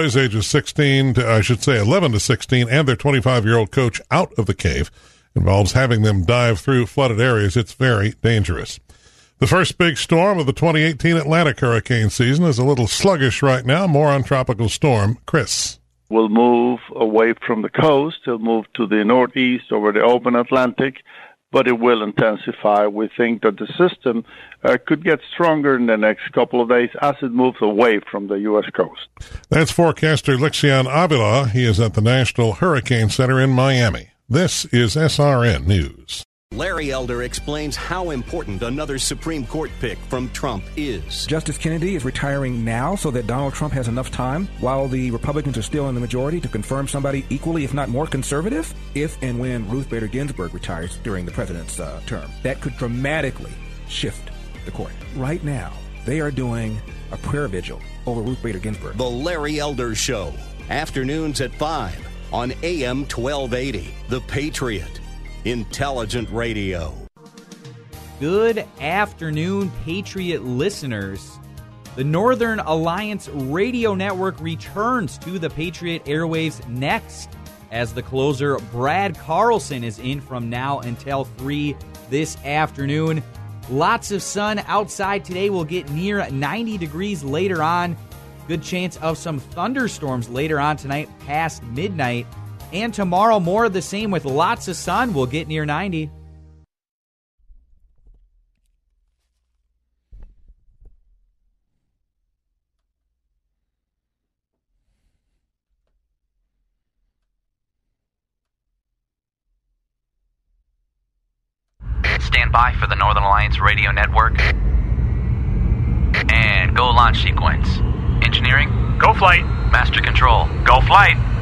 ages 16 to, I should say 11 to 16 and their 25 year old coach out of the cave involves having them dive through flooded areas. It's very dangerous. The first big storm of the 2018 Atlantic hurricane season is a little sluggish right now. More on Tropical Storm. Chris. Will move away from the coast. It'll move to the northeast over the open Atlantic, but it will intensify. We think that the system uh, could get stronger in the next couple of days as it moves away from the U.S. coast. That's forecaster Lixion Avila. He is at the National Hurricane Center in Miami. This is SRN News. Larry Elder explains how important another Supreme Court pick from Trump is. Justice Kennedy is retiring now so that Donald Trump has enough time while the Republicans are still in the majority to confirm somebody equally, if not more conservative, if and when Ruth Bader Ginsburg retires during the president's uh, term. That could dramatically shift the court. Right now, they are doing a prayer vigil over Ruth Bader Ginsburg. The Larry Elder Show, afternoons at 5 on AM 1280, The Patriot, intelligent radio. Good afternoon, Patriot listeners. The Northern Alliance Radio Network returns to the Patriot airwaves next as the closer Brad Carlson is in from now until 3 this afternoon. Lots of sun outside today. We'll get near 90 degrees later on. Good chance of some thunderstorms later on tonight past midnight. And tomorrow, more of the same with lots of sun. We'll get near 90. Stand by for the Northern Alliance Radio Network. And go launch sequence. Engineering? Go flight. Master control. Go flight.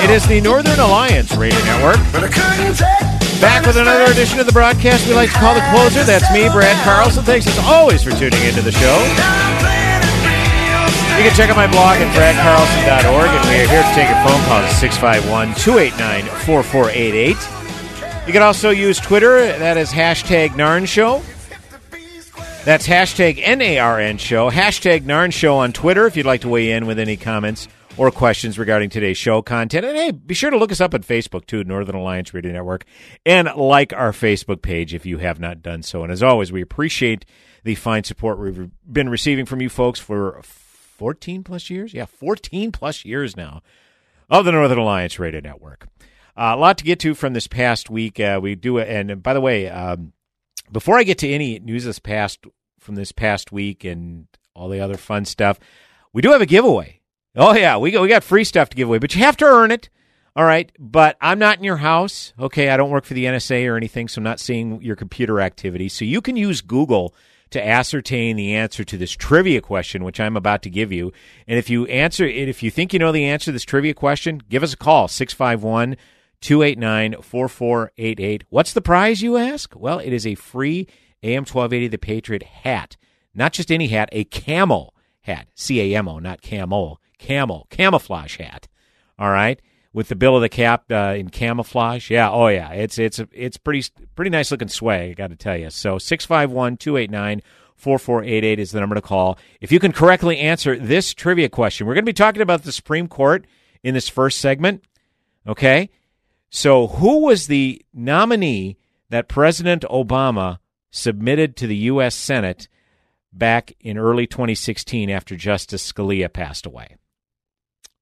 It is the Northern Alliance Radio Network. Back with another edition of the broadcast we like to call the closer. That's me, Brad Carlson. Thanks as always for tuning into the show. You can check out my blog at bradcarlson.org, and we are here to take your phone calls 651 289 4488. You can also use Twitter. That is hashtag Narn Show. That's hashtag NARN Show. Hashtag Narn Show on Twitter if you'd like to weigh in with any comments or questions regarding today's show content. And hey, be sure to look us up on Facebook too, Northern Alliance Radio Network, and like our Facebook page if you have not done so. And as always, we appreciate the fine support we've been receiving from you folks for 14 plus years. Yeah, 14 plus years now of the Northern Alliance Radio Network. Uh, a lot to get to from this past week. Uh, we do, and by the way, um, before I get to any news this past from this past week and all the other fun stuff, we do have a giveaway. Oh yeah, we got, we got free stuff to give away, but you have to earn it. All right, but I'm not in your house. Okay, I don't work for the NSA or anything, so I'm not seeing your computer activity. So you can use Google to ascertain the answer to this trivia question, which I'm about to give you. And if you answer it, if you think you know the answer to this trivia question, give us a call 651 289 4488. What's the prize, you ask? Well, it is a free AM 1280 The Patriot hat. Not just any hat, a camel hat. C A M O, not camel. Camel. Camouflage hat. All right. With the bill of the cap uh, in camouflage. Yeah. Oh, yeah. It's it's it's pretty pretty nice looking swag, I got to tell you. So 651 289 4488 is the number to call. If you can correctly answer this trivia question, we're going to be talking about the Supreme Court in this first segment. Okay. So, who was the nominee that President Obama submitted to the U.S. Senate back in early 2016 after Justice Scalia passed away?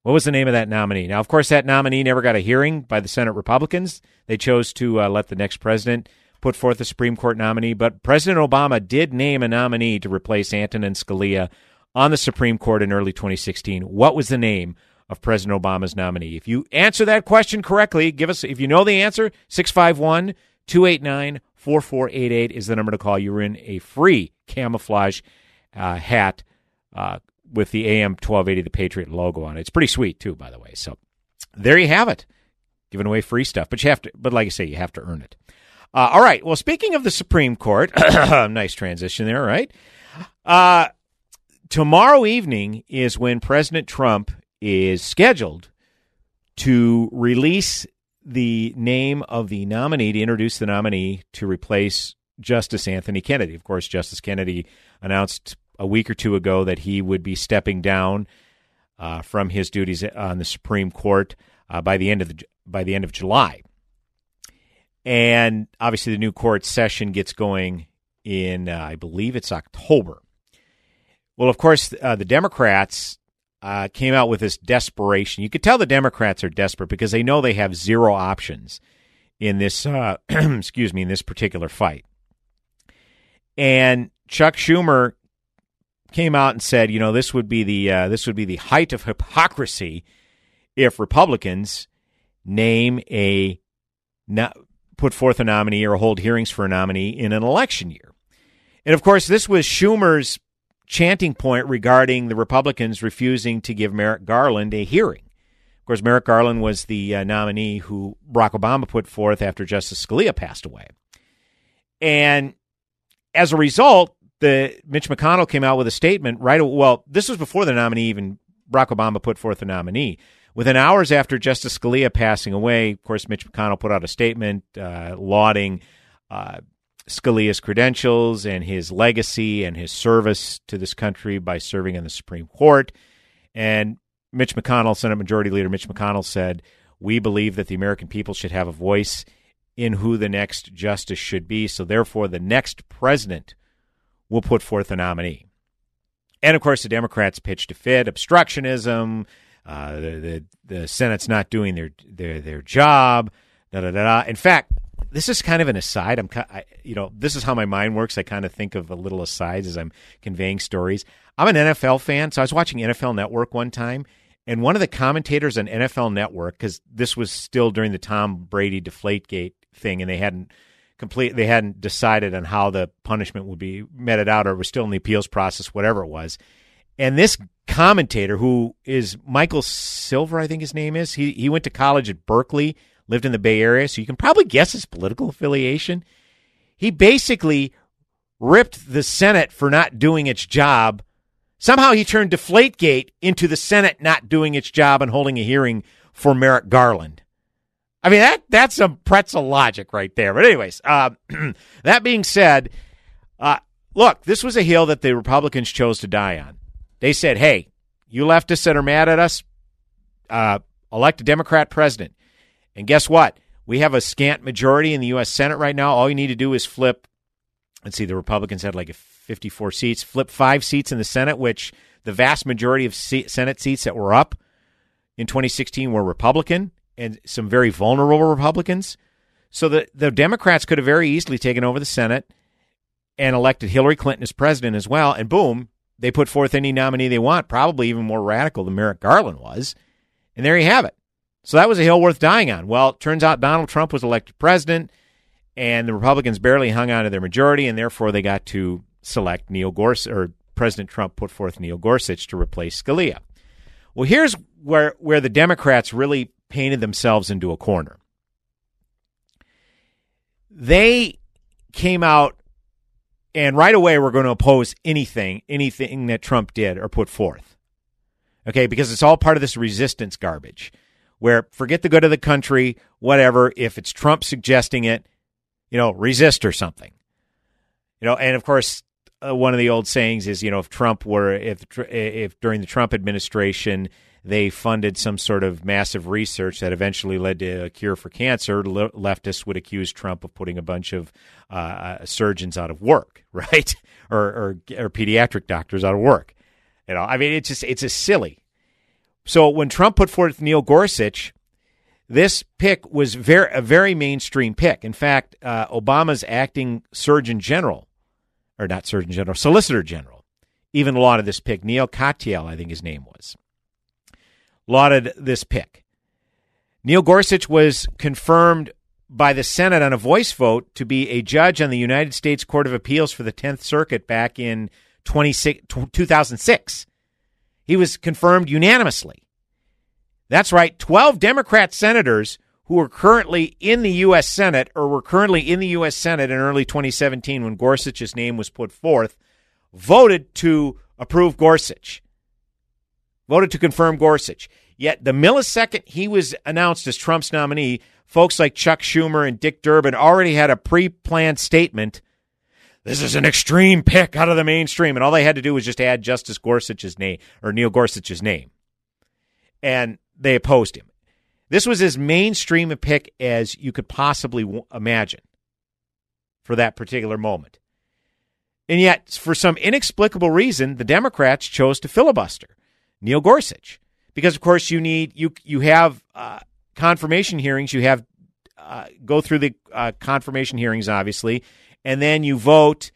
What was the name of that nominee? Now, of course, that nominee never got a hearing by the Senate Republicans. They chose to uh, let the next president put forth a Supreme Court nominee, but President Obama did name a nominee to replace Antonin Scalia on the Supreme Court in early 2016. What was the name of President Obama's nominee? If you answer that question correctly, give us, if you know the answer, 651 289 4488 is the number to call. You're in a free camouflage uh, hat. Uh, with the AM 1280 the Patriot logo on it. It's pretty sweet too, by the way. So there you have it. Giving away free stuff, but you have to. But like I say, you have to earn it. Uh, all right. Well, speaking of the Supreme Court, nice transition there, right? Uh, tomorrow evening is when President Trump is scheduled to release the name of the nominee to introduce the nominee to replace Justice Anthony Kennedy. Of course, Justice Kennedy announced a week or two ago that he would be stepping down uh, from his duties on the Supreme Court uh, by the end of the by the end of July. And obviously, the new court session gets going in, uh, I believe it's October. Well, of course, uh, the Democrats uh, came out with this desperation. You could tell the Democrats are desperate because they know they have zero options in this, uh, excuse me, in this particular fight. And Chuck Schumer came out and said, you know, this would be the uh, this would be the height of hypocrisy if Republicans name a put forth a nominee or hold hearings for a nominee in an election year. And of course, this was Schumer's chanting point regarding the Republicans refusing to give Merrick Garland a hearing. Of course, Merrick Garland was the uh, nominee who Barack Obama put forth after Justice Scalia passed away. And as a result, the Mitch McConnell came out with a statement right well, this was before the nominee even Barack Obama put forth the nominee. Within hours after Justice Scalia passing away, of course, Mitch McConnell put out a statement uh, lauding uh, Scalia's credentials and his legacy and his service to this country by serving on the Supreme Court. And Mitch McConnell, Senate Majority Leader Mitch McConnell, said, We believe that the American people should have a voice in who the next justice should be. So, therefore, the next president will put forth a nominee. And of course, the Democrats pitched a fit, obstructionism, uh, the, the, the Senate's not doing their their their job. Da, da, da, da. In fact, this is kind of an aside. I'm, I, you know, this is how my mind works. I kind of think of a little asides as I'm conveying stories. I'm an NFL fan, so I was watching NFL Network one time, and one of the commentators on NFL Network, because this was still during the Tom Brady Deflategate thing, and they hadn't complete, they hadn't decided on how the punishment would be meted out, or was still in the appeals process, whatever it was. And this commentator, who is Michael Silver, I think his name is, he he went to college at Berkeley, lived in the Bay Area, so you can probably guess his political affiliation. He basically ripped the Senate for not doing its job. Somehow he turned Deflategate into the Senate not doing its job and holding a hearing for Merrick Garland. I mean that that's some pretzel logic right there. But anyways, uh, that being said, uh, look, this was a hill that the Republicans chose to die on. They said, hey, you leftists that are mad at us, uh, elect a Democrat president. And guess what? We have a scant majority in the U.S. Senate right now. All you need to do is flip. Let's see, the Republicans had like 54 seats. Flip five seats in the Senate, which the vast majority of Senate seats that were up in 2016 were Republican and some very vulnerable Republicans. So the, the Democrats could have very easily taken over the Senate and elected Hillary Clinton as president as well. And boom, they put forth any nominee they want, probably even more radical than Merrick Garland was. And there you have it. So that was a hill worth dying on. Well, it turns out Donald Trump was elected president, and the Republicans barely hung on to their majority, and therefore they got to select Neil Gorsuch, or President Trump put forth Neil Gorsuch to replace Scalia. Well, here's where, where the Democrats really painted themselves into a corner. They came out and right away, we're going to oppose anything, anything that Trump did or put forth. Okay, because it's all part of this resistance garbage where forget the good of the country, whatever. If it's Trump suggesting it, you know, resist or something. You know, and of course, uh, one of the old sayings is, you know, if Trump were, if, if during the Trump administration, they funded some sort of massive research that eventually led to a cure for cancer, le- leftists would accuse Trump of putting a bunch of uh, uh surgeons out of work, right? or, or, or pediatric doctors out of work. You know, I mean, it's just it's a silly. So when Trump put forth Neil Gorsuch, this pick was very a very mainstream pick. In fact, uh, Obama's acting Surgeon General, or not Surgeon General, Solicitor General, even lauded this pick. Neal Katyal, I think his name was lauded this pick. Neil Gorsuch was confirmed by the Senate on a voice vote to be a judge on the United States Court of Appeals for the 10th Circuit back in 2006. He was confirmed unanimously. That's right, 12 Democrat senators who are currently in the U.S. Senate or were currently in the U.S. Senate in early 2017 when Gorsuch's name was put forth voted to approve Gorsuch, voted to confirm Gorsuch. Yet the millisecond he was announced as Trump's nominee, folks like Chuck Schumer and Dick Durbin already had a pre planned statement. This is an extreme pick out of the mainstream. And all they had to do was just add Justice Gorsuch's name or Neil Gorsuch's name. And they opposed him. This was as mainstream a pick as you could possibly w- imagine for that particular moment. And yet, for some inexplicable reason, the Democrats chose to filibuster Neil Gorsuch because, of course, you need you you have uh, confirmation hearings. You have uh, go through the uh, confirmation hearings, obviously, and then you vote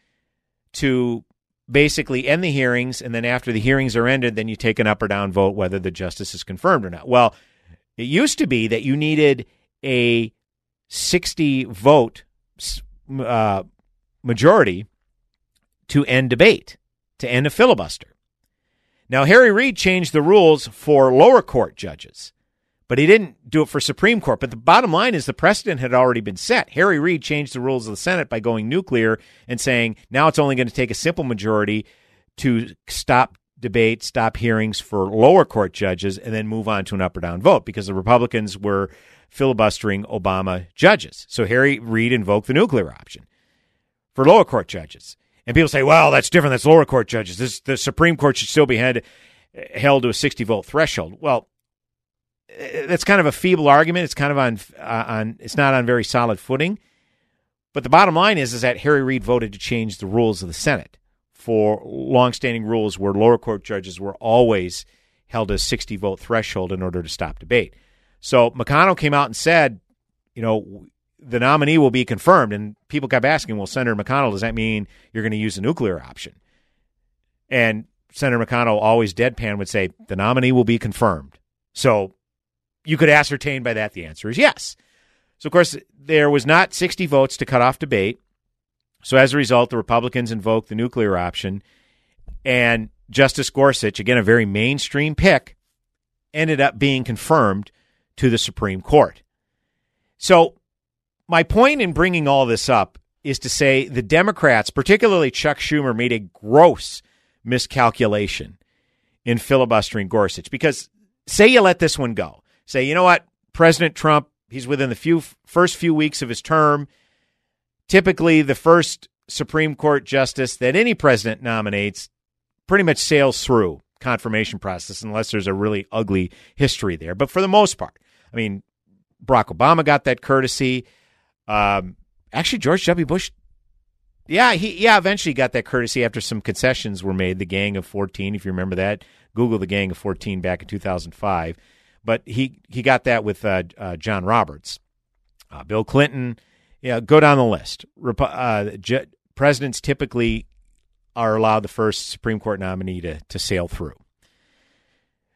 to basically end the hearings. And then after the hearings are ended, then you take an up or down vote whether the justice is confirmed or not. Well, it used to be that you needed a sixty vote uh, majority to end debate, to end a filibuster. Now, Harry Reid changed the rules for lower court judges, but he didn't do it for Supreme Court. But the bottom line is the precedent had already been set. Harry Reid changed the rules of the Senate by going nuclear and saying now it's only going to take a simple majority to stop debate, stop hearings for lower court judges, and then move on to an up or down vote because the Republicans were filibustering Obama judges. So Harry Reid invoked the nuclear option for lower court judges. And people say, well, that's different. That's lower court judges. This, the Supreme Court should still be had, held to a 60 vote threshold. Well, eh, that's kind of a feeble argument. It's kind of on, uh, on it's not on very solid footing. But the bottom line is, is that Harry Reid voted to change the rules of the Senate for longstanding rules where lower court judges were always held a 60 vote threshold in order to stop debate. So McConnell came out and said, you know, the nominee will be confirmed. And people kept asking, well, Senator McConnell, does that mean you're going to use the nuclear option? And Senator McConnell always deadpan would say, the nominee will be confirmed. So you could ascertain by that the answer is yes. So, of course, there was not 60 votes to cut off debate. So, as a result, the Republicans invoked the nuclear option. And Justice Gorsuch, again, a very mainstream pick, ended up being confirmed to the Supreme Court. So, my point in bringing all this up is to say the Democrats, particularly Chuck Schumer, made a gross miscalculation in filibustering Gorsuch because say you let this one go. Say, you know what? President Trump, he's within the few first few weeks of his term. Typically, the first Supreme Court justice that any president nominates pretty much sails through confirmation process unless there's a really ugly history there. But for the most part, I mean, Barack Obama got that courtesy. Um, actually, George W. Bush, yeah, he yeah eventually got that courtesy after some concessions were made. The Gang of Fourteen, if you remember that, Google the Gang of Fourteen back in two thousand five. But he he got that with uh, uh, John Roberts, uh, Bill Clinton. Yeah, go down the list. Rep- uh, presidents typically are allowed the first Supreme Court nominee to to sail through.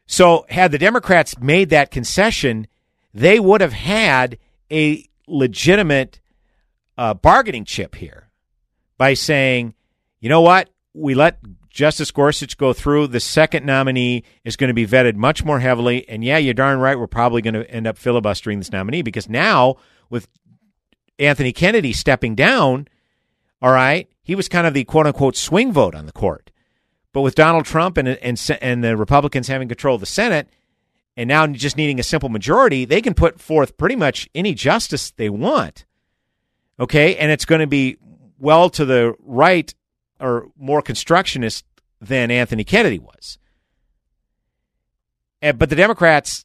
So, had the Democrats made that concession, they would have had a legitimate uh, bargaining chip here by saying, you know what, we let Justice Gorsuch go through. The second nominee is going to be vetted much more heavily. And yeah, you're darn right, we're probably going to end up filibustering this nominee because now with Anthony Kennedy stepping down, all right, he was kind of the quote unquote swing vote on the court. But with Donald Trump and, and, and the Republicans having control of the Senate, and now just needing a simple majority, they can put forth pretty much any justice they want. Okay, and it's going to be well to the right or more constructionist than Anthony Kennedy was. And, but the Democrats,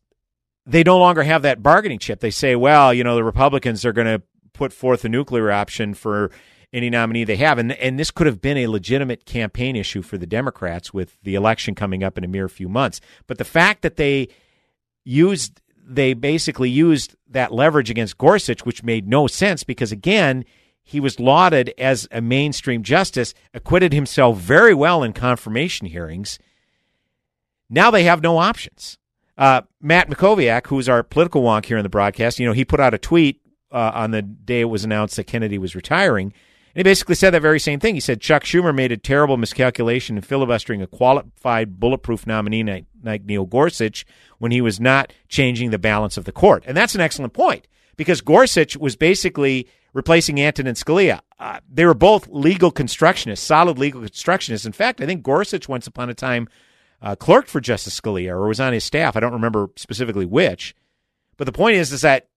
they no longer have that bargaining chip. They say, well, you know, the Republicans are going to put forth a nuclear option for any nominee they have. And, and this could have been a legitimate campaign issue for the Democrats with the election coming up in a mere few months. But the fact that they used they basically used that leverage against Gorsuch, which made no sense because again, he was lauded as a mainstream justice, acquitted himself very well in confirmation hearings. Now they have no options. Uh, Matt Mackowiak, who's our political wonk here in the broadcast, you know, he put out a tweet uh, on the day it was announced that Kennedy was retiring, And he basically said that very same thing. He said Chuck Schumer made a terrible miscalculation in filibustering a qualified bulletproof nominee like Neil Gorsuch when he was not changing the balance of the court. And that's an excellent point because Gorsuch was basically replacing Antonin Scalia. Uh, they were both legal constructionists, solid legal constructionists. In fact, I think Gorsuch once upon a time uh, clerked for Justice Scalia or was on his staff. I don't remember specifically which. But the point is, is that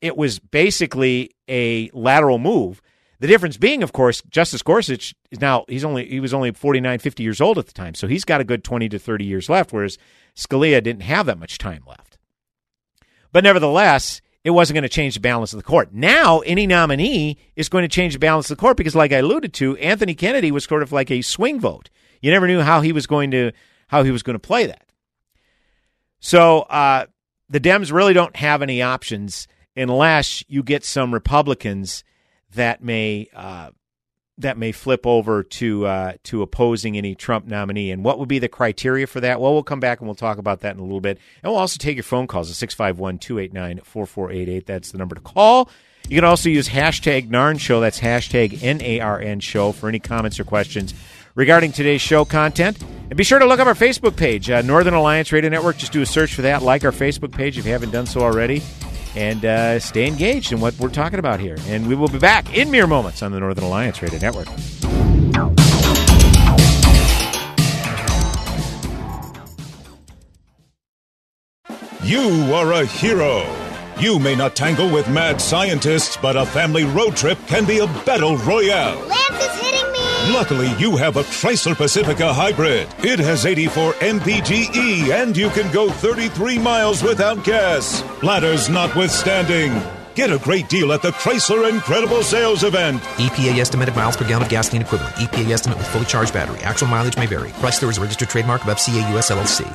it was basically a lateral move. The difference being, of course, Justice Gorsuch is now he's only he was only 49, 50 years old at the time, so he's got a good 20 to 30 years left, whereas Scalia didn't have that much time left. But nevertheless, it wasn't going to change the balance of the court. Now, any nominee is going to change the balance of the court because, like I alluded to, Anthony Kennedy was sort of like a swing vote. You never knew how he was going to how he was going to play that. So uh, the Dems really don't have any options unless you get some Republicans that may uh, that may flip over to uh, to opposing any Trump nominee. And what would be the criteria for that? Well, we'll come back and we'll talk about that in a little bit. And we'll also take your phone calls at 651 289 4488. That's the number to call. You can also use hashtag NARN Show. That's hashtag N A R N Show for any comments or questions regarding today's show content. And be sure to look up our Facebook page, uh, Northern Alliance Radio Network. Just do a search for that. Like our Facebook page if you haven't done so already and uh, stay engaged in what we're talking about here. And we will be back in mere moments on the Northern Alliance Radio Network. You are a hero. You may not tangle with mad scientists, but a family road trip can be a battle royale. Lance is hitting me! Luckily, you have a Chrysler Pacifica Hybrid. It has 84 mpge, and you can go 33 miles without gas. Ladders notwithstanding. Get a great deal at the Chrysler Incredible Sales Event. EPA estimated miles per gallon of gasoline equivalent. EPA estimate with fully charged battery. Actual mileage may vary. Chrysler is a registered trademark of FCA US LLC.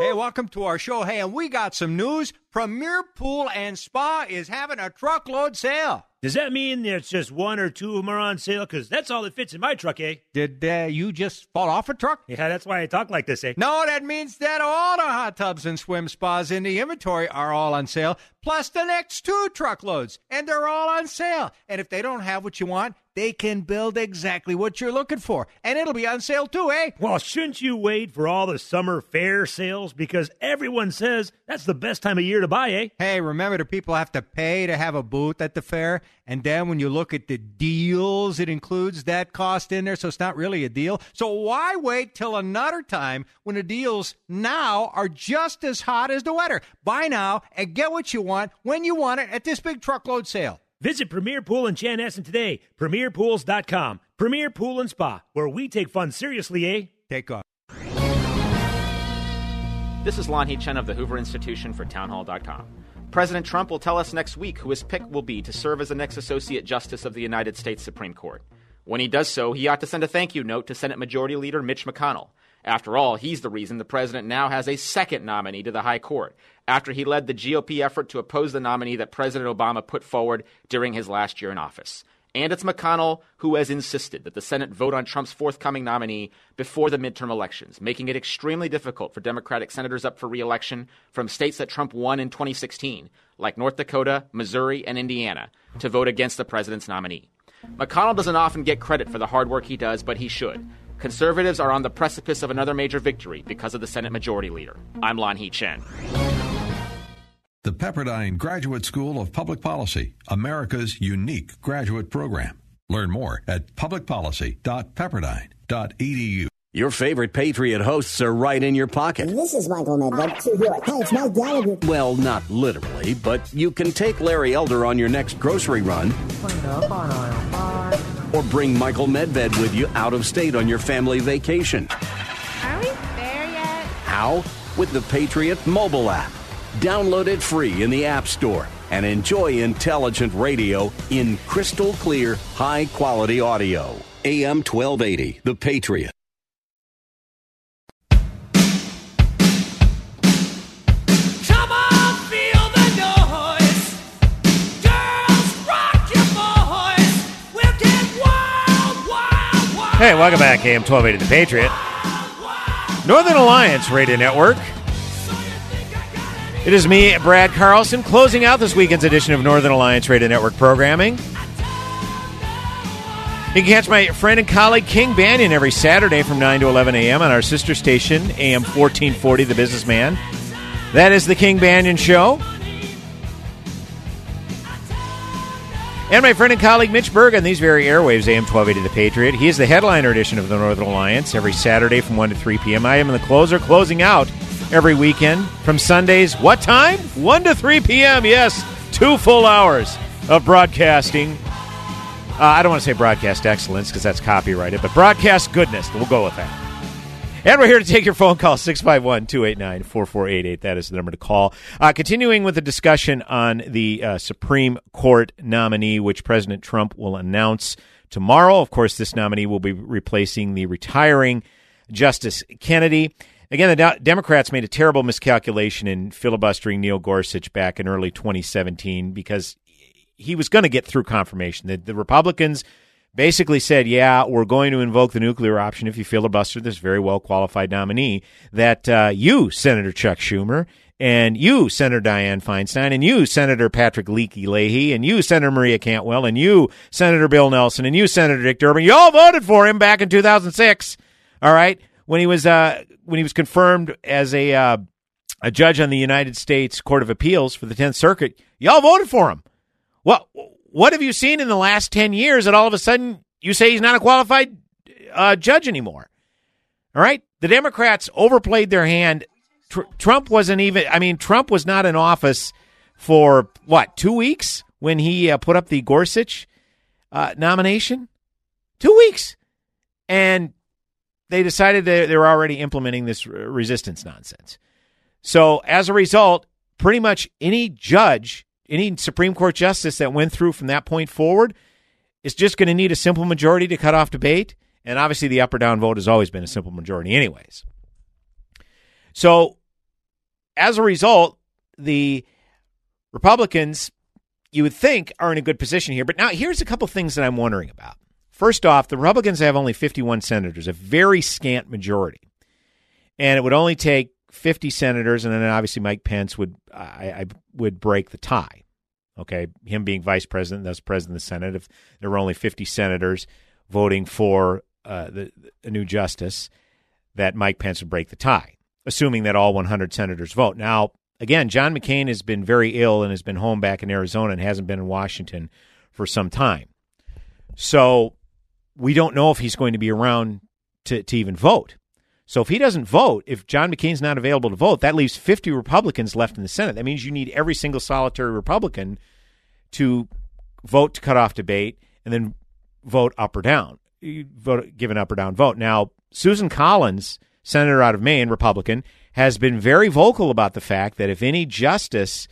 Hey, welcome to our show. Hey, and we got some news. Premier Pool and Spa is having a truckload sale. Does that mean there's just one or two of them are on sale? Because that's all that fits in my truck, eh? Did uh, you just fall off a truck? Yeah, that's why I talk like this, eh? No, that means that all the hot tubs and swim spas in the inventory are all on sale, plus the next two truckloads, and they're all on sale. And if they don't have what you want, they can build exactly what you're looking for, and it'll be on sale too, eh? Well, shouldn't you wait for all the summer fair sales? Because everyone says that's the best time of year to buy, eh? Hey, remember the people have to pay to have a booth at the fair, and then when you look at the deals, it includes that cost in there, so it's not really a deal. So why wait till another time when the deals now are just as hot as the weather? Buy now and get what you want when you want it at this big truckload sale. Visit Premier Pool in Chanhassen today. PremierPools.com. Premier Pool and Spa, where we take fun seriously, eh? Take off. This is Lanhee Chen of the Hoover Institution for Townhall.com. President Trump will tell us next week who his pick will be to serve as the next Associate Justice of the United States Supreme Court. When he does so, he ought to send a thank you note to Senate Majority Leader Mitch McConnell. After all, he's the reason the president now has a second nominee to the High Court, after he led the GOP effort to oppose the nominee that President Obama put forward during his last year in office. And it's McConnell who has insisted that the Senate vote on Trump's forthcoming nominee before the midterm elections, making it extremely difficult for Democratic senators up for reelection from states that Trump won in 2016, like North Dakota, Missouri, and Indiana, to vote against the president's nominee. McConnell doesn't often get credit for the hard work he does, but he should. Conservatives are on the precipice of another major victory because of the Senate Majority Leader. I'm Lanhee Chen. The Pepperdine Graduate School of Public Policy, America's unique graduate program. Learn more at publicpolicy.pepperdine.edu. Your favorite Patriot hosts are right in your pocket. This is Michael Medved. Hey, it's Mike Gallagher. Well, not literally, but you can take Larry Elder on your next grocery run. Or bring Michael Medved with you out of state on your family vacation. Are we there yet? How? With the Patriot mobile app. Download it free in the App Store and enjoy intelligent radio in crystal clear, high quality audio. AM 1280, The Patriot. Hey, welcome back, AM 1280 The Patriot. Northern Alliance Radio Network. It is me, Brad Carlson, closing out this weekend's edition of Northern Alliance Radio Network programming. You can catch my friend and colleague King Banaian every Saturday from 9 to 11 a.m. on our sister station, AM 1440, The Businessman. That is The King Banaian Show. And my friend and colleague Mitch Berg on these very airwaves, AM 1280 The Patriot. He is the headliner edition of the Northern Alliance every Saturday from 1 to 3 p.m. I am in the closer, closing out every weekend from Sundays. What time? 1 to 3 p.m. Yes, two full hours of broadcasting. Uh, I don't want to say broadcast excellence because that's copyrighted, but broadcast goodness. We'll go with that. And we're here to take your phone call, 651 289 4488. That is the number to call. Uh, continuing with the discussion on the uh, Supreme Court nominee, which President Trump will announce tomorrow. Of course, this nominee will be replacing the retiring Justice Kennedy. Again, the Democrats made a terrible miscalculation in filibustering Neil Gorsuch back in early 2017 because he was going to get through confirmation. The, the Republicans basically said, yeah, we're going to invoke the nuclear option if you filibuster this very well qualified nominee. That uh, you, Senator Chuck Schumer, and you, Senator Dianne Feinstein, and you, Senator Patrick Leaky Leahy, and you, Senator Maria Cantwell, and you, Senator Bill Nelson, and you, Senator Dick Durbin, you all voted for him back in 2006. All right, when he was uh, when he was confirmed as a uh, a judge on the United States Court of Appeals for the Tenth Circuit, y'all voted for him. What what have you seen in the last 10 years that all of a sudden you say he's not a qualified uh, judge anymore? All right? The Democrats overplayed their hand. Tr- Trump wasn't even, I mean, Trump was not in office for what, two weeks when he uh, put up the Gorsuch uh, nomination? Two weeks. And they decided that they were already implementing this resistance nonsense. So as a result, pretty much any judge any Supreme Court justice that went through from that point forward is just going to need a simple majority to cut off debate. And obviously, the up or down vote has always been a simple majority, anyways. So, as a result, the Republicans, you would think, are in a good position here. But now, here's a couple things that I'm wondering about. First off, the Republicans have only 51 senators, a very scant majority. And it would only take 50 senators, and then obviously Mike Pence would I, I, would break the tie. Okay, him being vice president, thus president of the Senate. If there were only 50 senators voting for uh, the, a new justice, that Mike Pence would break the tie, assuming that all 100 senators vote. Now, again, John McCain has been very ill and has been home back in Arizona and hasn't been in Washington for some time. So we don't know if he's going to be around to, to even vote. So if he doesn't vote, if John McCain's not available to vote, that leaves 50 Republicans left in the Senate. That means you need every single solitary Republican to vote to cut off debate and then vote up or down. You vote give an up or down vote. Now, Susan Collins, senator out of Maine, Republican, has been very vocal about the fact that if any justice,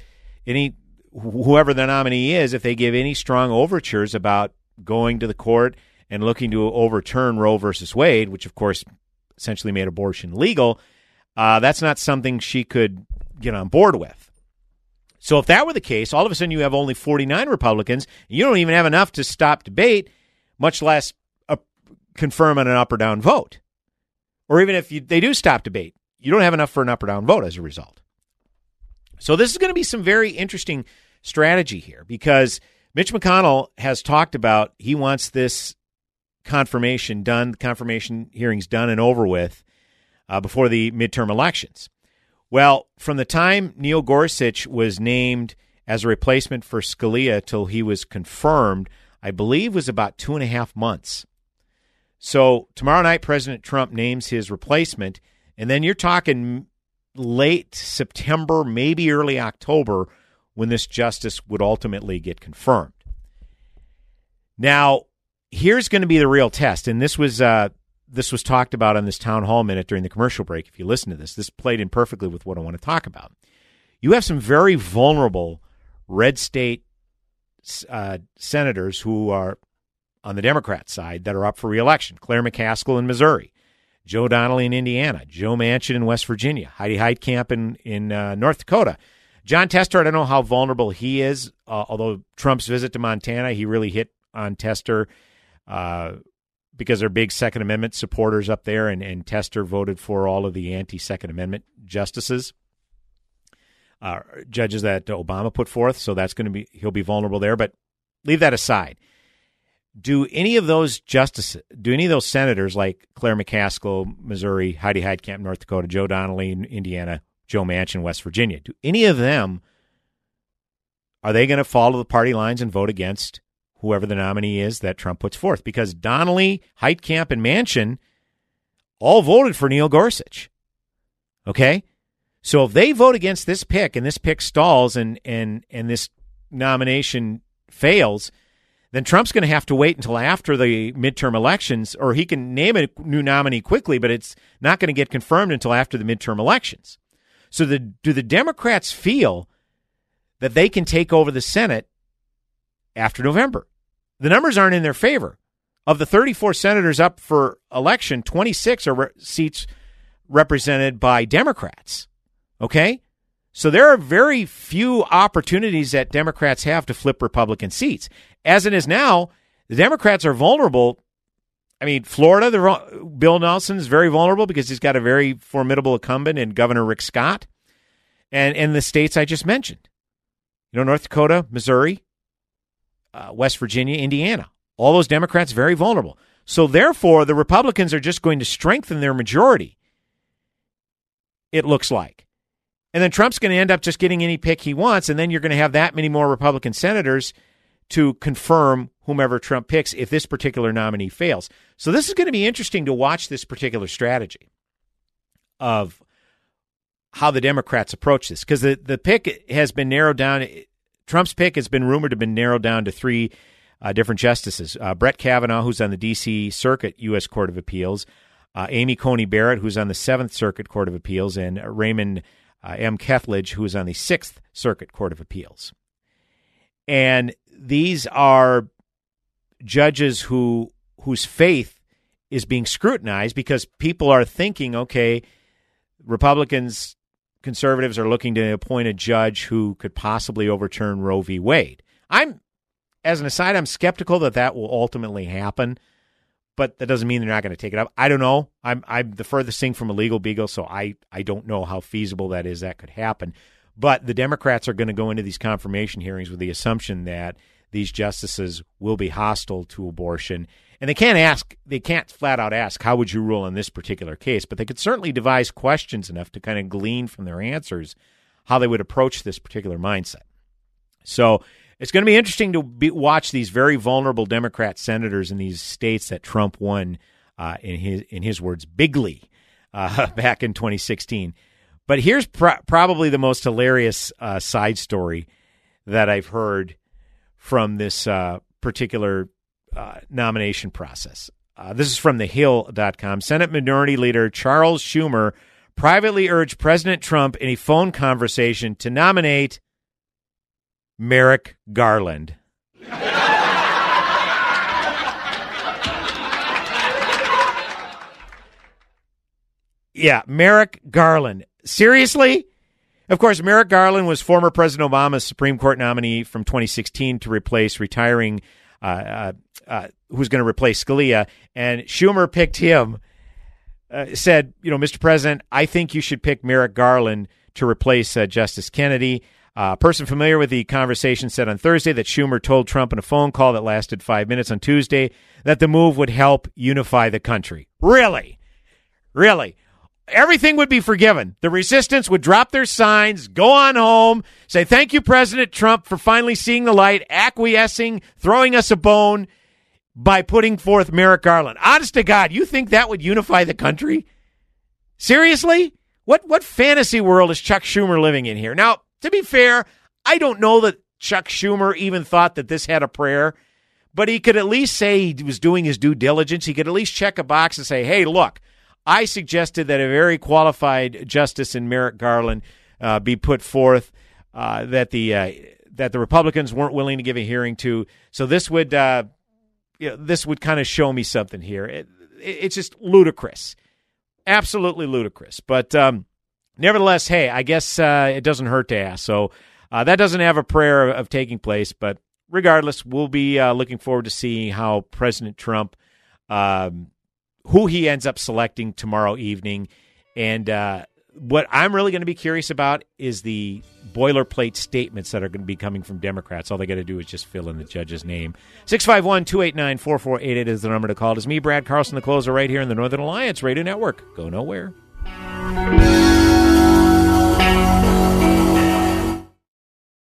any whoever the nominee is, if they give any strong overtures about going to the court and looking to overturn Roe versus Wade, which of course essentially made abortion legal, uh, that's not something she could get on board with. So if that were the case, all of a sudden you have only 49 Republicans. you don't even have enough to stop debate, much less uh, confirm on an up or down vote. Or even if you, they do stop debate, you don't have enough for an up or down vote as a result. So this is going to be some very interesting strategy here because Mitch McConnell has talked about he wants this confirmation done, confirmation hearings done and over with uh, before the midterm elections. Well, from the time Neil Gorsuch was named as a replacement for Scalia till he was confirmed, I believe was about two and a half months. So tomorrow night, President Trump names his replacement, and then you're talking late September, maybe early October, when this justice would ultimately get confirmed. Now, here's going to be the real test, and this was uh, this was talked about on this town hall minute during the commercial break. If you listen to this, this played in perfectly with what I want to talk about. You have some very vulnerable red state uh, senators who are on the Democrat side that are up for reelection. Claire McCaskill in Missouri, Joe Donnelly in Indiana, Joe Manchin in West Virginia, Heidi Heitkamp in in uh, North Dakota. Jon Tester, I don't know how vulnerable he is. Uh, although Trump's visit to Montana, he really hit on Tester uh, because they're big Second Amendment supporters up there, and, and Tester voted for all of the anti Second Amendment justices. uh, judges that Obama put forth. So that's going to be he'll be vulnerable there. But leave that aside. Do any of those justices, do any of those senators like Claire McCaskill, Missouri, Heidi Heitkamp, North Dakota, Joe Donnelly, Indiana, Joe Manchin, West Virginia, do any of them are they going to follow the party lines and vote against whoever the nominee is that Trump puts forth? Because Donnelly, Heitkamp, and Manchin all voted for Neil Gorsuch. Okay, so if they vote against this pick and this pick stalls and and and this nomination fails, then Trump's going to have to wait until after the midterm elections, or he can name a new nominee quickly, but it's not going to get confirmed until after the midterm elections. So, the, do the Democrats feel that they can take over the Senate after November? The numbers aren't in their favor. Of the 34 senators up for election, 26 are re- seats represented by Democrats. Okay? So there are very few opportunities that Democrats have to flip Republican seats. As it is now, the Democrats are vulnerable. I mean, Florida, the, Bill Nelson is very vulnerable because he's got a very formidable incumbent in Governor Rick Scott, and and the states I just mentioned, you know, North Dakota, Missouri, uh, West Virginia, Indiana, all those Democrats very vulnerable. So therefore, the Republicans are just going to strengthen their majority. It looks like. And then Trump's going to end up just getting any pick he wants, and then you're going to have that many more Republican senators to confirm whomever Trump picks if this particular nominee fails. So this is going to be interesting to watch this particular strategy of how the Democrats approach this because the, the pick has been narrowed down. Trump's pick has been rumored to have been narrowed down to three uh, different justices uh, Brett Kavanaugh, who's on the D.C. Circuit U.S. Court of Appeals, uh, Amy Coney Barrett, who's on the Seventh Circuit Court of Appeals, and Raymond uh, M. Kethledge, who is on the Sixth Circuit Court of Appeals. And these are judges who whose faith is being scrutinized because people are thinking, okay, Republicans, conservatives are looking to appoint a judge who could possibly overturn Roe v. Wade. I'm, as an aside, I'm skeptical that that will ultimately happen but that doesn't mean they're not going to take it up. I don't know. I'm I'm the furthest thing from a legal beagle, so I I don't know how feasible that is. That could happen. But the Democrats are going to go into these confirmation hearings with the assumption that these justices will be hostile to abortion. And they can't ask, they can't flat out ask, how would you rule in this particular case? But they could certainly devise questions enough to kind of glean from their answers how they would approach this particular mindset. So it's going to be interesting to be, watch these very vulnerable Democrat senators in these states that Trump won, uh, in his in his words, bigly uh, back in 2016. But here's probably the most hilarious uh, side story that I've heard from this uh, particular uh, nomination process. Uh, this is from thehill.com. Senate Minority Leader Charles Schumer privately urged President Trump in a phone conversation to nominate Merrick Garland. yeah, Merrick Garland. Seriously? Of course, Merrick Garland was former President Obama's Supreme Court nominee from 2016 to replace retiring, uh, uh, uh, who's going to replace Scalia. And Schumer picked him, uh, said, you know, Mr. President, I think you should pick Merrick Garland to replace uh, Justice Kennedy. A person familiar with the conversation said on Thursday that Schumer told Trump in a phone call that lasted five minutes on Tuesday that the move would help unify the country. Really? Really? Everything would be forgiven. The resistance would drop their signs, go on home, say, Thank you, President Trump, for finally seeing the light, acquiescing, throwing us a bone by putting forth Merrick Garland. Honest to God, you think that would unify the country? Seriously? What what fantasy world is Chuck Schumer living in here? Now, to be fair, I don't know that Chuck Schumer even thought that this had a prayer, but he could at least say he was doing his due diligence. He could at least check a box and say, hey, look, I suggested that a very qualified justice in Merrick Garland uh, be put forth uh, that the uh, that the Republicans weren't willing to give a hearing to. So this would uh, you know, this would kind of show me something here. It, it, it's just ludicrous, absolutely ludicrous. But um, nevertheless, hey, I guess uh, it doesn't hurt to ask. So uh, that doesn't have a prayer of, of, taking place, but regardless, we'll be looking forward to seeing how President Trump, um, who he ends up selecting tomorrow evening, and uh, what I'm really going to be curious about is the boilerplate statements that are going to be coming from Democrats. All they got to do is just fill in the judge's name. 651 289 4488 is the number to call. It is me, Brad Carlson, the closer, right here in the Northern Alliance Radio Network. Go nowhere.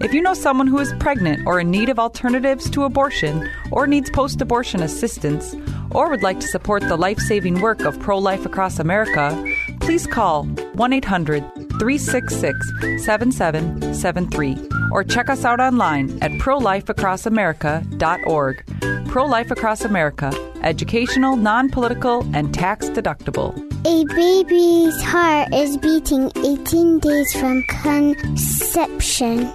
If you know someone who is pregnant or in need of alternatives to abortion, or needs post abortion assistance, or would like to support the life saving work of Pro Life Across America, please call 1 800 366 7773 or check us out online at prolifeacrossamerica.org. Pro Life Across America, educational, non political, and tax deductible. A baby's heart is beating 18 days from conception.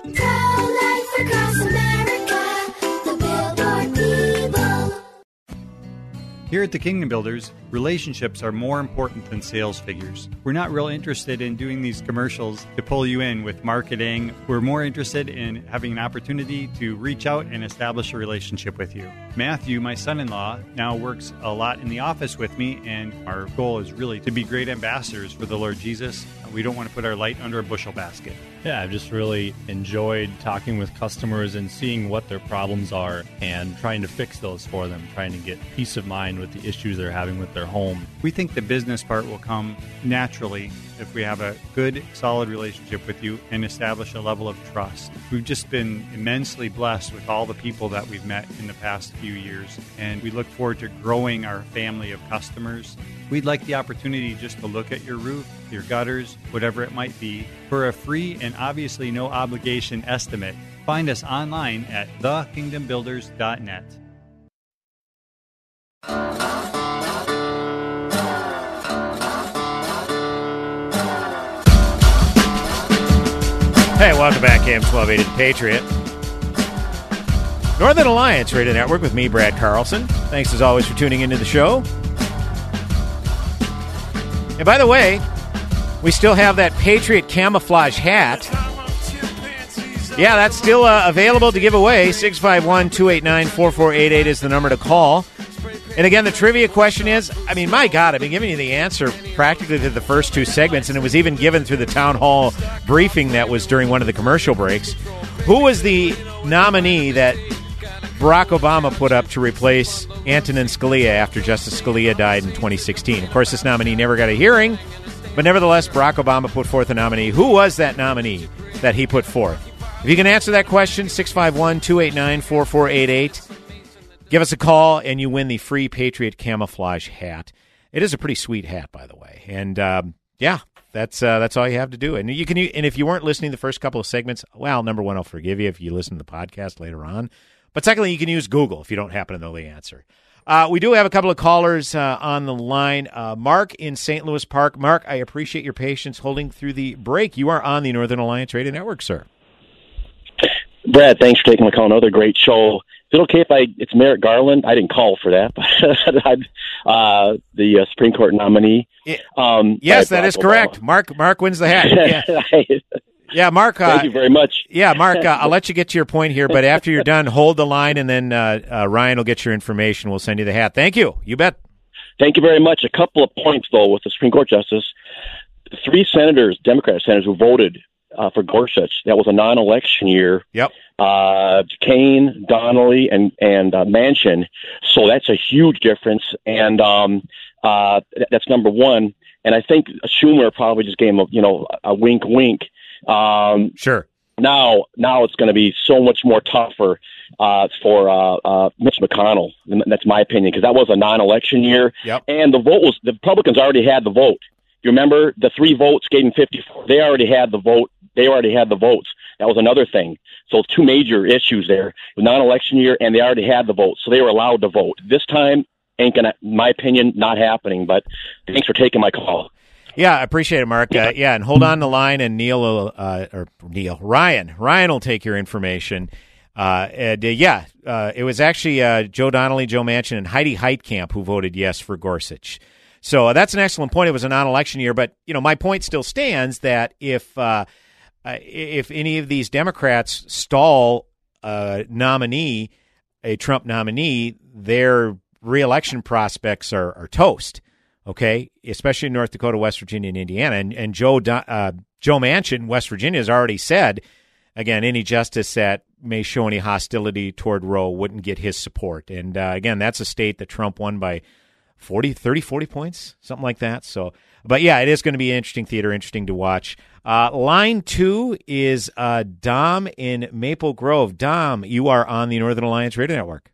Here at the Kingdom Builders, relationships are more important than sales figures. We're not real interested in doing these commercials to pull you in with marketing. We're more interested in having an opportunity to reach out and establish a relationship with you. Matthew, my son in law, now works a lot in the office with me, and our goal is really to be great ambassadors for the Lord Jesus. We don't want to put our light under a bushel basket. Yeah, I've just really enjoyed talking with customers and seeing what their problems are and trying to fix those for them, trying to get peace of mind with the issues they're having with their home. We think the business part will come naturally if we have a good, solid relationship with you and establish a level of trust. We've just been immensely blessed with all the people that we've met in the past few years, and we look forward to growing our family of customers. We'd like the opportunity just to look at your roof, your gutters, whatever it might be, for a free and obviously no obligation estimate. Find us online at thekingdombuilders.net. Hey, welcome back, AM 1280 The Patriot. Northern Alliance Radio Network with me, Brad Carlson. Thanks as always for tuning into the show. And by the way, we still have that Patriot camouflage hat. Yeah, that's still uh, available to give away. 651 289 4488 is the number to call. And again, the trivia question is I mean, my God, I've been giving you the answer practically to the first two segments, and it was even given through the town hall briefing that was during one of the commercial breaks. Who was the nominee that Barack Obama put up to replace Antonin Scalia after Justice Scalia died in 2016? Of course, this nominee never got a hearing, but nevertheless, Barack Obama put forth a nominee. Who was that nominee that he put forth? If you can answer that question, 651 289 4488. Give us a call and you win the free Patriot camouflage hat. It is a pretty sweet hat, by the way. And um, yeah, that's uh, that's all you have to do. And you can and if you weren't listening the first couple of segments, well, number one, I'll forgive you if you listen to the podcast later on. But secondly, you can use Google if you don't happen to know the answer. Uh, we do have a couple of callers uh, on the line. Uh, Mark in St. Louis Park. Mark, I appreciate your patience holding through the break. You are on the Northern Alliance Radio Network, sir. Brad, thanks for taking my call. Another great show. Is it okay if I? It's Merrick Garland. I didn't call for that, but uh, the uh, Supreme Court nominee. Um, yes, that is is correct. Mark Mark wins the hat. Yeah. Yeah, Mark. Uh, Thank you very much. Yeah, Mark. Uh, I'll let you get to your point here, but after you're done, hold the line, and then uh, uh, Ryan will get your information. We'll send you the hat. Thank you. You bet. Thank you very much. A couple of points, though, with the Supreme Court justice. Three senators, Democrat senators, who voted uh, for Gorsuch. That was a non-election year. Yep. Uh, Kaine, Donnelly, and and uh, Manchin. So that's a huge difference, and um, uh, that's number one. And I think Schumer probably just gave him a you know a wink, wink. Um, sure. Now, now it's going to be so much more tougher uh, for uh, uh, Mitch McConnell. That's my opinion because that was a non-election year, Yep. and the vote was the Republicans already had the vote. You remember the three votes gave him 54. They already had the vote. They already had the votes. That was another thing. So two major issues there: the non-election year, and they already had the vote, so they were allowed to vote. This time ain't gonna, in my opinion, not happening. But thanks for taking my call. Yeah, I appreciate it, Mark. Uh, yeah, and hold on the line, and Neil will, uh, or Neil Ryan Ryan will take your information. Uh, and uh, yeah, uh, it was actually uh, Joe Donnelly, Joe Manchin, and Heidi Heitkamp who voted yes for Gorsuch. So uh, that's an excellent point. It was a non-election year, but you know my point still stands that if if any of these Democrats stall a nominee, a Trump nominee, their reelection prospects are, are toast. Okay, especially in North Dakota, West Virginia, and Indiana, and and Joe uh, Joe Manchin, West Virginia, has already said again any justice that may show any hostility toward Roe wouldn't get his support. And uh, again, that's a state that Trump won by 40, 30, 40 points, something like that. So, but yeah, it is going to be interesting theater, interesting to watch. Uh, line two is uh, Dom in Maple Grove. Dom, you are on the Northern Alliance Radio Network.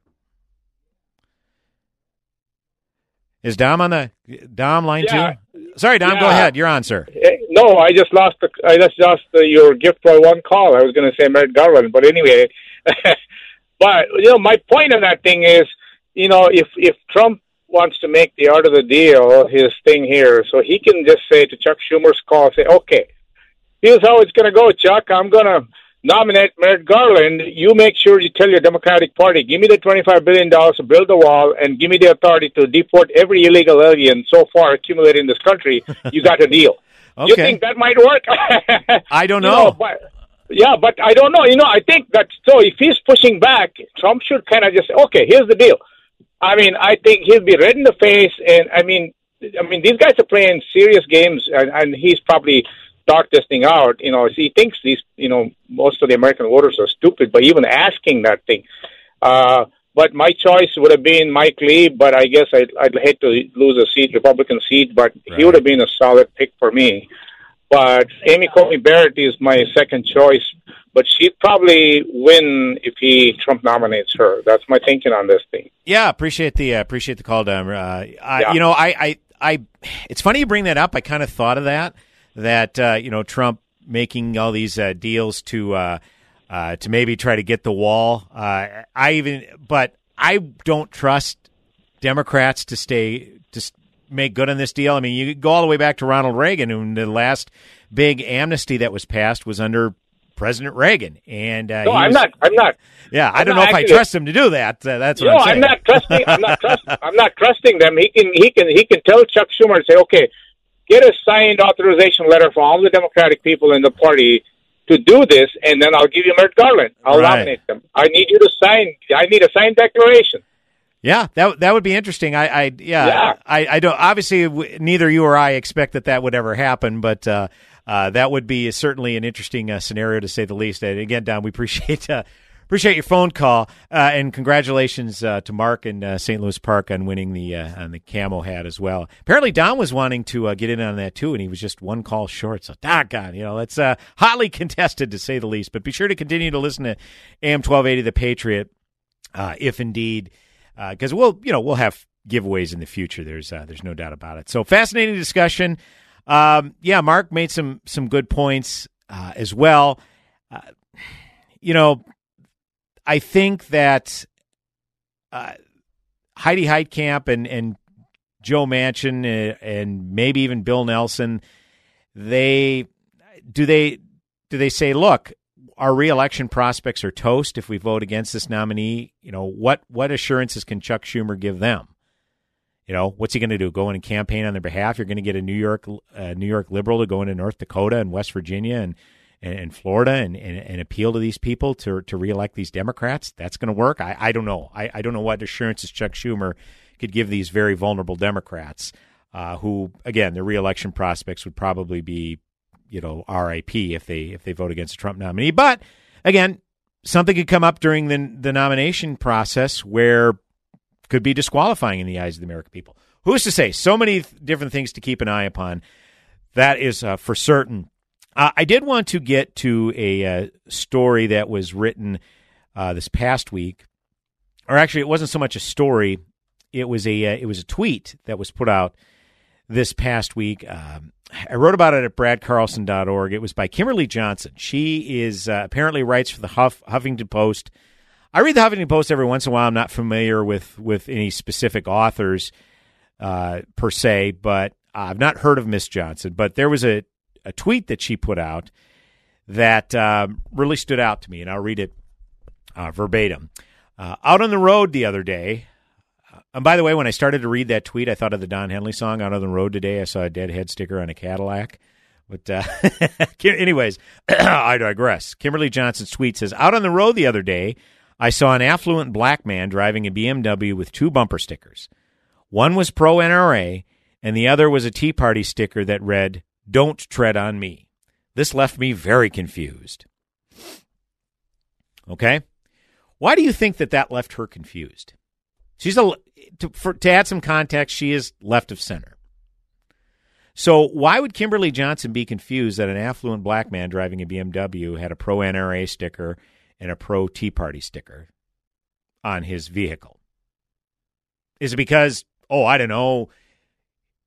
Is Dom on the Dom line Yeah. two? Sorry, Dom. Go ahead. You're on, sir. No, I just lost. The, I just lost uh, your gift for one call. I was going to say Merrick Garland, but anyway. but you know, my point on that thing is, you know, if if Trump wants to make the art of the deal his thing here, so he can just say to Chuck Schumer's call, say, okay, here's how it's going to go, Chuck. I'm going to nominate Merrick Garland. You make sure you tell your Democratic Party, give me the $25 billion to build the wall and give me the authority to deport every illegal alien so far accumulated in this country. You got a deal. You think that might work? I don't You know. but, yeah, but I don't know. You know, I think that so if he's pushing back, Trump should kind of just say, okay, here's the deal. I mean, I think he'll be red in the face, and I mean, I mean, these guys are playing serious games, and, and he's probably thought this thing out. You know, he thinks these, you know, most of the American voters are stupid, by even asking that thing. Uh, but my choice would have been Mike Lee, but I guess I'd, I'd hate to lose a seat, Republican seat, but he would have been a solid pick for me. But Amy Coney Barrett is my second choice, but she'd probably win if he Trump nominates her. That's my thinking on this thing. Yeah, appreciate the uh, appreciate the call, Dom. Uh, I, Yeah. You know, I, I, I, it's funny you bring that up. I kind of thought of that. That uh, you know, Trump making all these uh, deals to uh, uh, to maybe try to get the wall. Uh, I even, but I don't trust Democrats to stay to make good on this deal. I mean, you go all the way back to Ronald Reagan, and the last big amnesty that was passed was under President Reagan. And uh, No, I'm was- not. I'm not. Yeah, I I'm don't know if I trust him to do that. Uh, that's what no, I'm saying. not trusting. I'm not trusting. I'm not trusting them. He can. He can. He can tell Chuck Schumer and say, "Okay, get a signed authorization letter from all the Democratic people in the party to do this, and then I'll give you Merrick Garland. I'll Right. nominate them. I need you to sign. I need a signed declaration." Yeah, that that would be interesting. I, I yeah, Yeah. I, I don't. Obviously, neither you or I expect that that would ever happen, but uh, uh, that would be certainly an interesting uh, scenario to say the least. And again, Don, we appreciate uh, appreciate your phone call uh, and congratulations uh, to Mark and uh, St. Louis Park on winning the uh, on the camo hat as well. Apparently, Don was wanting to uh, get in on that too, and he was just one call short. So, doggone, you know, it's uh, hotly contested to say the least. But be sure to continue to listen to AM twelve eighty, the Patriot, if indeed because we'll you know we'll have giveaways in the future. There's there's no doubt about it. So fascinating discussion. Um, yeah, Mark made some some good points uh, as well. You know, I think that uh, Heidi Heitkamp and and Joe Manchin uh, and maybe even Bill Nelson, they do they do they say, look, our reelection prospects are toast if we vote against this nominee. You know what what assurances can Chuck Schumer give them? You know what's he going to do? Go in and campaign on their behalf? You're going to get a New York uh, New York liberal to go into North Dakota and West Virginia and and, and Florida and, and, and, appeal to these people to to reelect these Democrats? That's going to work. I, I don't know. I, I don't know what assurances Chuck Schumer could give these very vulnerable Democrats, uh, who again their reelection prospects would probably be, you know, RIP if they if they vote against a Trump nominee. But again, something could come up during the the nomination process where could be disqualifying in the eyes of the American people. Who's to say? So many th- different things to keep an eye upon. That is uh, for certain. Uh, I did want to get to a uh, story that was written uh, this past week, or actually, it wasn't so much a story. It was a uh, it was a tweet that was put out this past week. Um, I wrote about it at bradcarlson.org. It was by Kimberly Johnson. She is uh, apparently writes for the Huff, Huffington Post. I read the Huffington Post every once in a while. I'm not familiar with with any specific authors uh, per se, but I've not heard of Miss Johnson. But there was a, a tweet that she put out that um, really stood out to me, and I'll read it uh, verbatim. Uh, out on the road the other day, uh, and by the way, when I started to read that tweet, I thought of the Don Henley song "Out on the Road Today." I saw a deadhead sticker on a Cadillac. But uh, anyways, I digress. Kimberly Johnson's tweet says, "Out on the road the other day, I saw an affluent black man driving a BMW with two bumper stickers. One was pro NRA, and the other was a Tea Party sticker that read, Don't tread on me. This left me very confused. Okay? Why do you think that that left her confused? She's a to, for, to add some context, she is left of center. So why would Kimberly Johnson be confused that an affluent black man driving a BMW had a pro NRA sticker and a pro Tea Party sticker on his vehicle? Is it because oh, I don't know.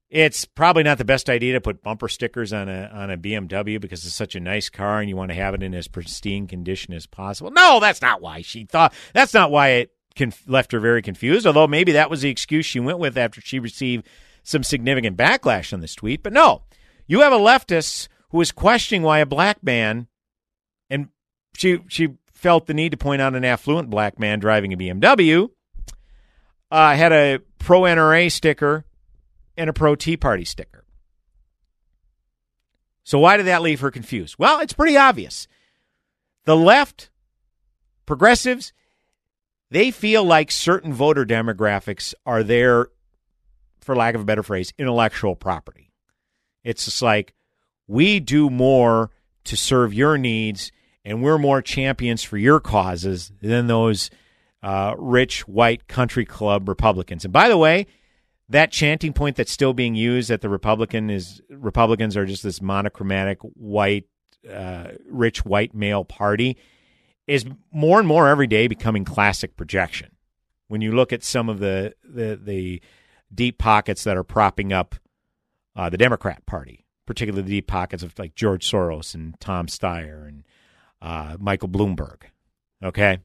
It's probably not the best idea to put bumper stickers on a on a BMW because it's such a nice car and you want to have it in as pristine condition as possible. No, that's not why she thought. That's not why it conf- left her very confused. Although maybe that was the excuse she went with after she received some significant backlash on this tweet. But no, you have a leftist who is questioning why a black man, and she she felt the need to point out an affluent black man driving a BMW uh, had a pro NRA sticker and a pro Tea Party sticker. So why did that leave her confused? Well, it's pretty obvious. The left, progressives, they feel like certain voter demographics are their, for lack of a better phrase, intellectual property. It's just like we do more to serve your needs and we're more champions for your causes than those uh, rich white country club Republicans. And by the way, that chanting point that's still being used that the Republican is Republicans are just this monochromatic white, uh, rich white male party is more and more every day becoming classic projection. When you look at some of the the, the deep pockets that are propping up uh, the Democrat Party, particularly the deep pockets of like George Soros and Tom Steyer and uh, Michael Bloomberg. Okay,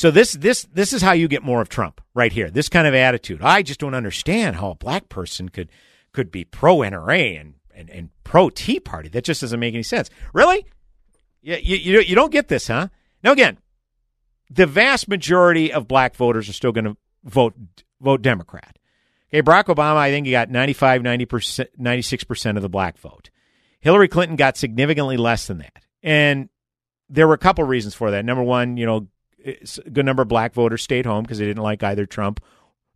so this this this is how you get more of Trump right here. This kind of attitude. I just don't understand how a black person could could be pro NRA and, and, and pro Tea Party. That just doesn't make any sense. Really? You, you, you don't get this, huh? Now again, the vast majority of black voters are still going to vote vote Democrat. Okay, Barack Obama, I think he got 95, 90%, 96% of the black vote. Hillary Clinton got significantly less than that. And there were a couple reasons for that. Number one, you know, a good number of black voters stayed home because they didn't like either Trump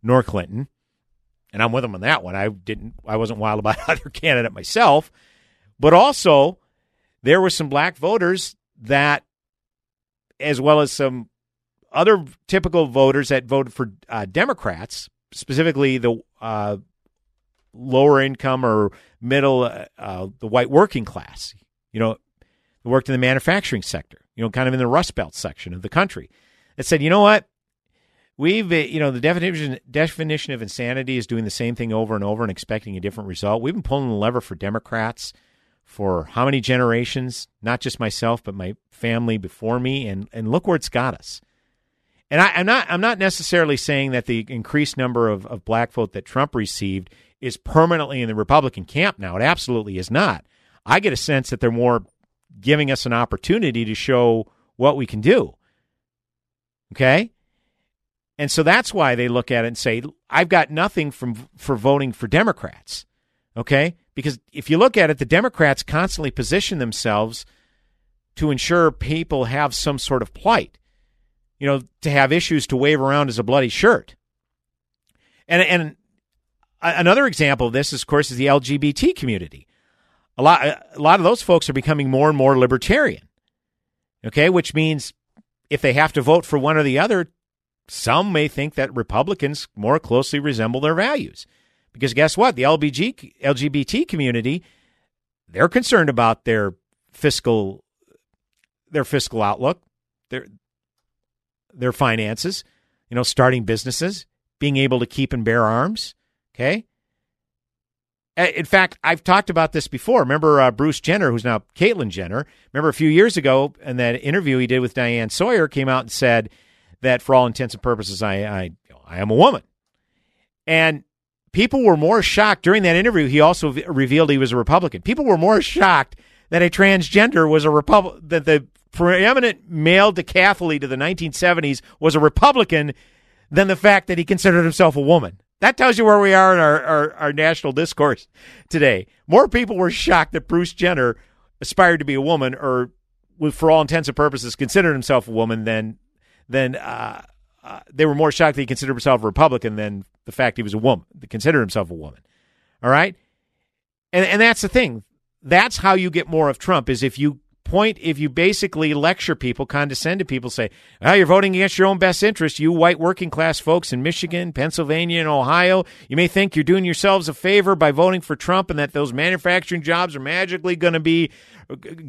nor Clinton. And I'm with them on that one. I didn't I wasn't wild about either candidate myself. But also there were some black voters that as well as some other typical voters that voted for uh, Democrats, specifically the uh, lower income or middle, uh, uh the white working class. You know, worked in the manufacturing sector you know, kind of in the Rust Belt section of the country, that said, you know what? We've, uh, you know, the definition definition of insanity is doing the same thing over and over and expecting a different result. We've been pulling the lever for Democrats for how many generations? Not just myself, but my family before me, and and look where it's got us. And I, am not I'm not necessarily saying that the increased number of, of black vote that Trump received is permanently in the Republican camp now. It absolutely is not. I get a sense that they're more giving us an opportunity to show what we can do. Okay? And so that's why they look at it and say, I've got nothing from for voting for Democrats. Okay? Because if you look at it, the Democrats constantly position themselves to ensure people have some sort of plight, you know, to have issues to wave around as a bloody shirt. And and another example of this, of course, is the LGBT community. A lot a lot of those folks are becoming more and more libertarian. Okay, which means if they have to vote for one or the other, some may think that Republicans more closely resemble their values. Because guess what? The LBG, LGBT community, they're concerned about their fiscal their fiscal outlook, their their finances, you know, starting businesses, being able to keep and bear arms. Okay. In fact, I've talked about this before. Remember uh, Bruce Jenner, who's now Caitlyn Jenner. Remember a few years ago, in that interview he did with Diane Sawyer, came out and said that for all intents and purposes, I I, I am a woman. And people were more shocked during that interview. He also v- revealed he was a Republican. People were more shocked that a transgender was a Republican, that the preeminent male decathlete of the 1970s was a Republican than the fact that he considered himself a woman. That tells you where we are in our, our, our, national discourse today. More people were shocked that Bruce Jenner aspired to be a woman or, for all intents and purposes, considered himself a woman than, than uh, uh, they were more shocked that he considered himself a Republican than the fact he was a woman, considered himself a woman. All right? And, and that's the thing. That's how you get more of Trump is if you point if you basically lecture people, condescend to people, say, oh, you're voting against your own best interest, you white working class folks in Michigan, Pennsylvania, and Ohio, you may think you're doing yourselves a favor by voting for Trump and that those manufacturing jobs are magically going to be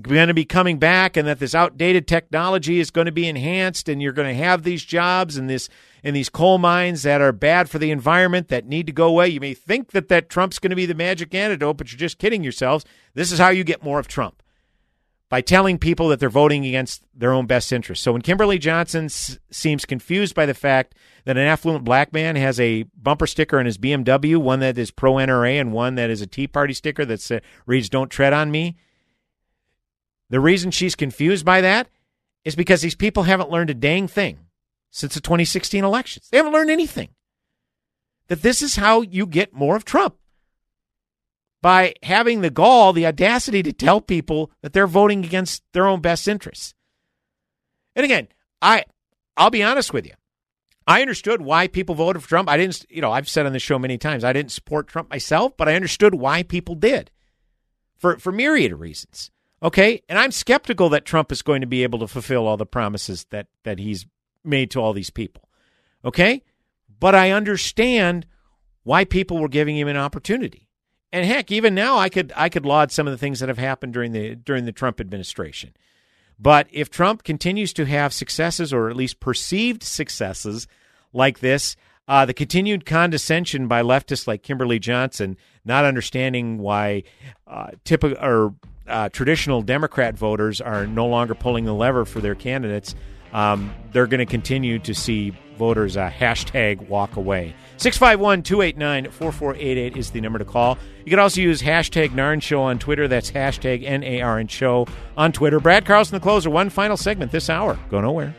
going to be coming back and that this outdated technology is going to be enhanced and you're going to have these jobs and this in these coal mines that are bad for the environment that need to go away. You may think that that Trump's going to be the magic antidote, but you're just kidding yourselves. This is how you get more of Trump by telling people that they're voting against their own best interests. So when Kimberly Johnson s- seems confused by the fact that an affluent black man has a bumper sticker on his BMW, one that is pro NRA and one that is a Tea Party sticker that uh, reads "Don't tread on me," the reason she's confused by that is because these people haven't learned a dang thing since the 2016 elections. They haven't learned anything. That this is how you get more of Trump by having the gall, the audacity to tell people that they're voting against their own best interests. And again, I I'll be honest with you. I understood why people voted for Trump. I didn't, you know, I've said on the show many times, I didn't support Trump myself, but I understood why people did for for myriad of reasons. Okay? And I'm skeptical that Trump is going to be able to fulfill all the promises that that he's made to all these people. Okay? But I understand why people were giving him an opportunity. And heck, even now I could I could laud some of the things that have happened during the during the Trump administration. But if Trump continues to have successes or at least perceived successes like this, uh, the continued condescension by leftists like Kimberly Johnson, not understanding why uh, typical or uh, traditional Democrat voters are no longer pulling the lever for their candidates, um, they're going to continue to see voters uh, hashtag walk away. 651 289 4488 is the number to call. You can also use hashtag NARN Show on Twitter. That's hashtag N A R N Show on Twitter. Brad Carlson, the closer. One final segment this hour. Go nowhere.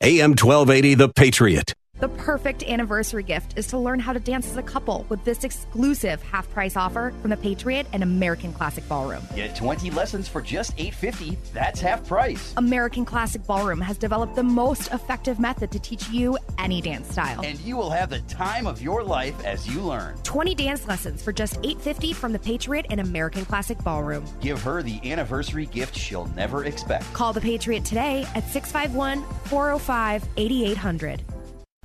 AM 1280, The Patriot. The perfect anniversary gift is to learn how to dance as a couple with this exclusive half price offer from the Patriot and American Classic Ballroom. Get 20 lessons for just $8.50. That's half price. American Classic Ballroom has developed the most effective method to teach you any dance style. And you will have the time of your life as you learn. 20 dance lessons for just $8.50 from the Patriot and American Classic Ballroom. Give her the anniversary gift she'll never expect. Call the Patriot today at 651 405 8800.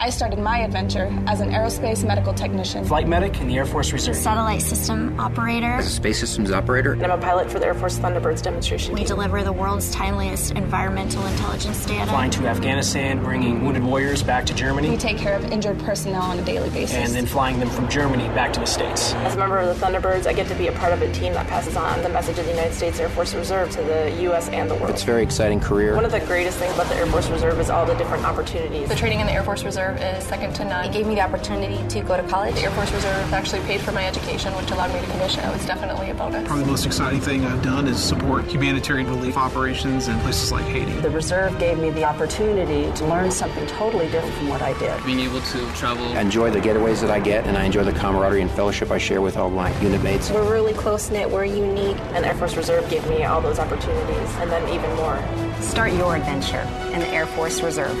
I started my adventure as an aerospace medical technician. Flight medic in the Air Force Reserve. Satellite system operator. As a space systems operator. And I'm a pilot for the Air Force Thunderbirds demonstration. We team. deliver the world's timeliest environmental intelligence data. Flying to Afghanistan, bringing wounded warriors back to Germany. We take care of injured personnel on a daily basis. And then flying them from Germany back to the States. As a member of the Thunderbirds, I get to be a part of a team that passes on the message of the United States Air Force Reserve to the U.S. and the world. It's a very exciting career. One of the greatest things about the Air Force Reserve is all the different opportunities. The training in the Air Force Reserve is second to none. It gave me the opportunity to go to college. The Air Force Reserve actually paid for my education, which allowed me to commission. It was definitely a bonus. Probably the most exciting thing I've done is support humanitarian relief operations in places like Haiti. The Reserve gave me the opportunity to learn something totally different from what I did. Being able to travel. I enjoy the getaways that I get, and I enjoy the camaraderie and fellowship I share with all my unit mates. We're really close knit, we're unique, and Air Force Reserve gave me all those opportunities, and then even more. Start your adventure in the Air Force Reserve.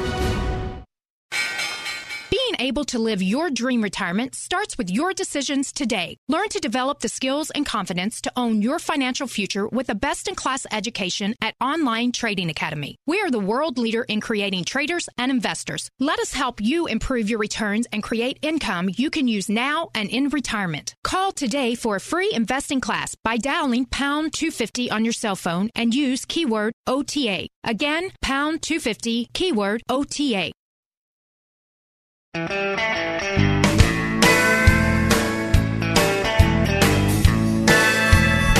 Able to live your dream retirement starts with your decisions today. Learn to develop the skills and confidence to own your financial future with a best in class education at Online Trading Academy. We are the world leader in creating traders and investors. Let us help you improve your returns and create income you can use now and in retirement. Call today for a free investing class by dialing pound 250 on your cell phone and use keyword OTA. Again, pound 250 keyword OTA.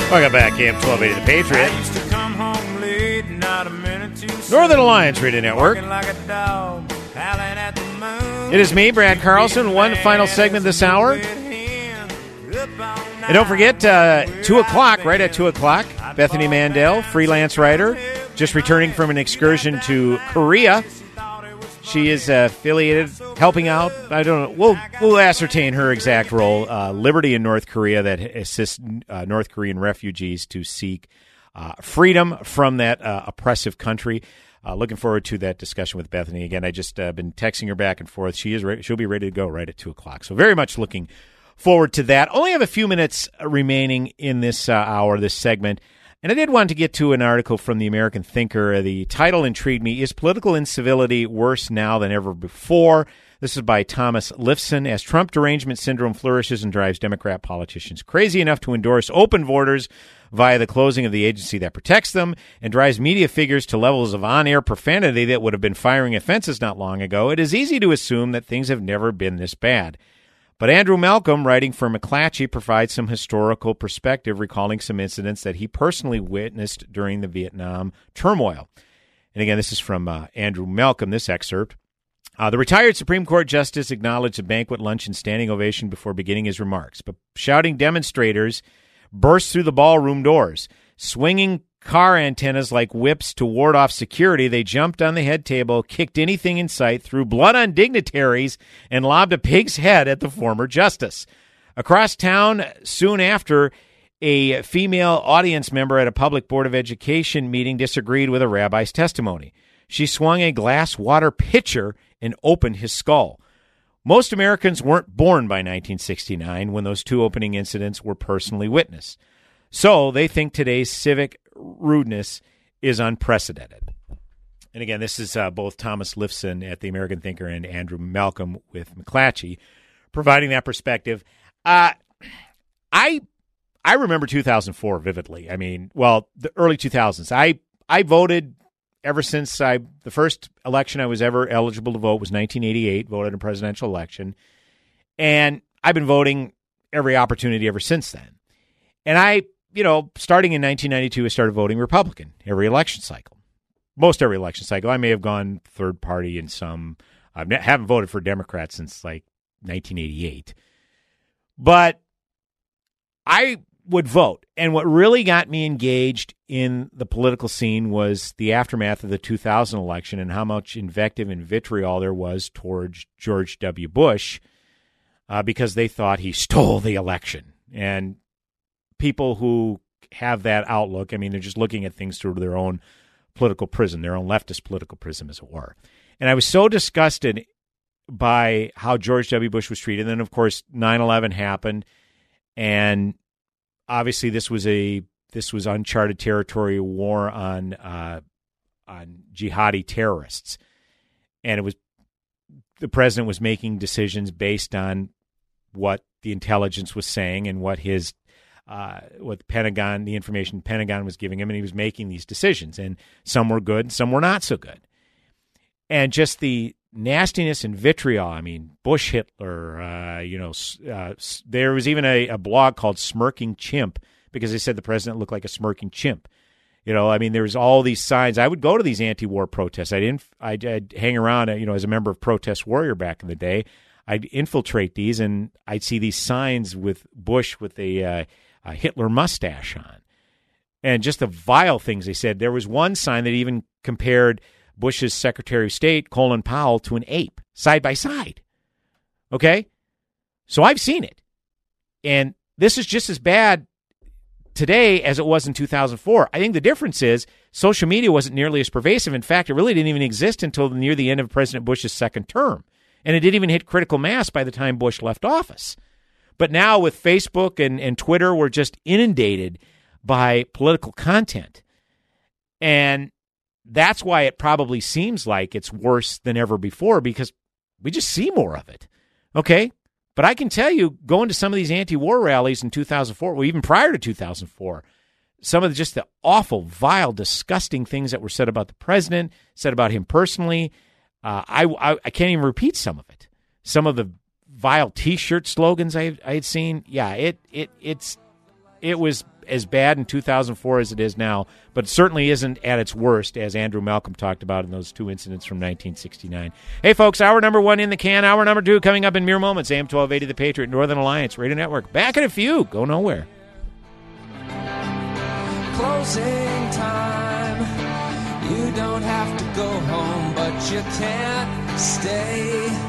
Welcome back, AM 1280 The Patriot. Northern Alliance Radio Network. It is me, Brad Carlson. One final segment this hour. And don't forget, uh, 2 o'clock, right at 2 o'clock, Bethany Mandel, freelance writer, just returning from an excursion to Korea. She is uh, affiliated, helping out. I don't know. We'll we'll ascertain her exact role. Uh, Liberty in North Korea that assists uh, North Korean refugees to seek uh, freedom from that uh, oppressive country. Uh, looking forward to that discussion with Bethany again. I just been texting her back and forth. She is re- she'll be ready to go right at two o'clock. So very much looking forward to that. Only have a few minutes remaining in this hour, this segment. And I did want to get to an article from the American Thinker. The title intrigued me Is Political Incivility Worse Now Than Ever Before? This is by Thomas Lifson. As Trump derangement syndrome flourishes and drives Democrat politicians crazy enough to endorse open borders via the closing of the agency that protects them and drives media figures to levels of on air profanity that would have been firing offenses not long ago, it is easy to assume that things have never been this bad. But Andrew Malcolm, writing for McClatchy, provides some historical perspective, recalling some incidents that he personally witnessed during the Vietnam turmoil. And again, this is from uh, Andrew Malcolm, this excerpt. Uh, the retired Supreme Court justice acknowledged a banquet lunch and standing ovation before beginning his remarks, but shouting demonstrators burst through the ballroom doors. Swinging car antennas like whips to ward off security, they jumped on the head table, kicked anything in sight, threw blood on dignitaries, and lobbed a pig's head at the former justice. Across town, soon after, a female audience member at a public Board of Education meeting disagreed with a rabbi's testimony. She swung a glass water pitcher and opened his skull. Most Americans weren't born by 1969 when those two opening incidents were personally witnessed. So they think today's civic rudeness is unprecedented. And again, this is uh, both Thomas Lifson at the American Thinker and Andrew Malcolm with McClatchy providing that perspective. Uh, I I remember 2004 vividly. I mean, well, the early 2000s. I I voted ever since I the first election I was ever eligible to vote was 1988. Voted in a presidential election, and I've been voting every opportunity ever since then. And I you know, starting in 1992, I started voting Republican every election cycle. Most every election cycle. I may have gone third party in some. I haven't voted for Democrats since like 1988. But I would vote. And what really got me engaged in the political scene was the aftermath of the 2000 election and how much invective and vitriol there was towards George W. Bush uh, because they thought he stole the election. And people who have that outlook, I mean, they're just looking at things through their own political prism, their own leftist political prism, as it were. And I was so disgusted by how George W. Bush was treated. And then, of course, 9 11 happened. And obviously, this was a this was uncharted territory, war on uh, on jihadi terrorists, and it was the president was making decisions based on what the intelligence was saying and what his uh, what the Pentagon, the information Pentagon was giving him, and he was making these decisions, and some were good, some were not so good, and just the nastiness and vitriol. I mean, Bush Hitler. Uh, you know, uh, there was even a, a blog called "Smirking Chimp" because they said the president looked like a smirking chimp. You know, I mean, there was all these signs. I would go to these anti-war protests. I didn't. I'd, I'd hang around. You know, as a member of Protest Warrior back in the day, I'd infiltrate these, and I'd see these signs with Bush with a, uh, a Hitler mustache on, and just the vile things they said. There was one sign that even compared Bush's Secretary of State Colin Powell to an ape side by side. Okay, so I've seen it, and this is just as bad today as it was in 2004. I think the difference is social media wasn't nearly as pervasive. In fact, it really didn't even exist until near the end of President Bush's second term. And it didn't even hit critical mass by the time Bush left office. But now with Facebook and, and Twitter, we're just inundated by political content. And that's why it probably seems like it's worse than ever before because we just see more of it. Okay? But I can tell you, going to some of these anti-war rallies in 2004, well, even prior to 2004, some of the, just the awful, vile, disgusting things that were said about the president, said about him personally. Uh, I, I, I can't even repeat some of it. Some of the vile T-shirt slogans I I had seen. Yeah, it it it's it was as bad in 2004 as it is now, but certainly isn't at its worst, as Andrew Malcolm talked about in those two incidents from 1969. Hey, folks, hour number one in the can, hour number two coming up in mere moments. AM 1280 The Patriot, Northern Alliance, Radio Network. Back in a few. Go nowhere. Closing time. You don't have to go home, but you can't stay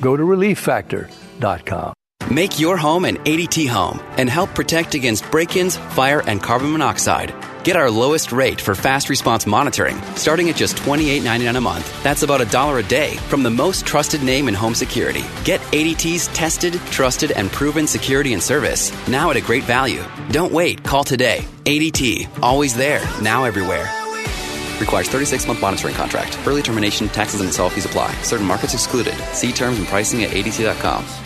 go to relieffactor.com. Make your home an ADT home and help protect against break ins, fire, and carbon monoxide. Get our lowest rate for fast response monitoring, starting at just $28.99 a month. That's about a dollar a day from the most trusted name in home security. Get ADT's tested, trusted, and proven security and service now at a great value. Don't wait. Call today. ADT, always there, now everywhere. Requires 36 month monitoring contract. Early termination, taxes, and install fees apply. Certain markets excluded. See terms and pricing at ADT.com.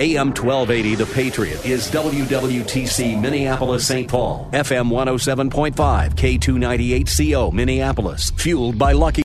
AM 1280 The Patriot is WWTC Minneapolis St. Paul, FM 107.5, K298CO Minneapolis, fueled by Lucky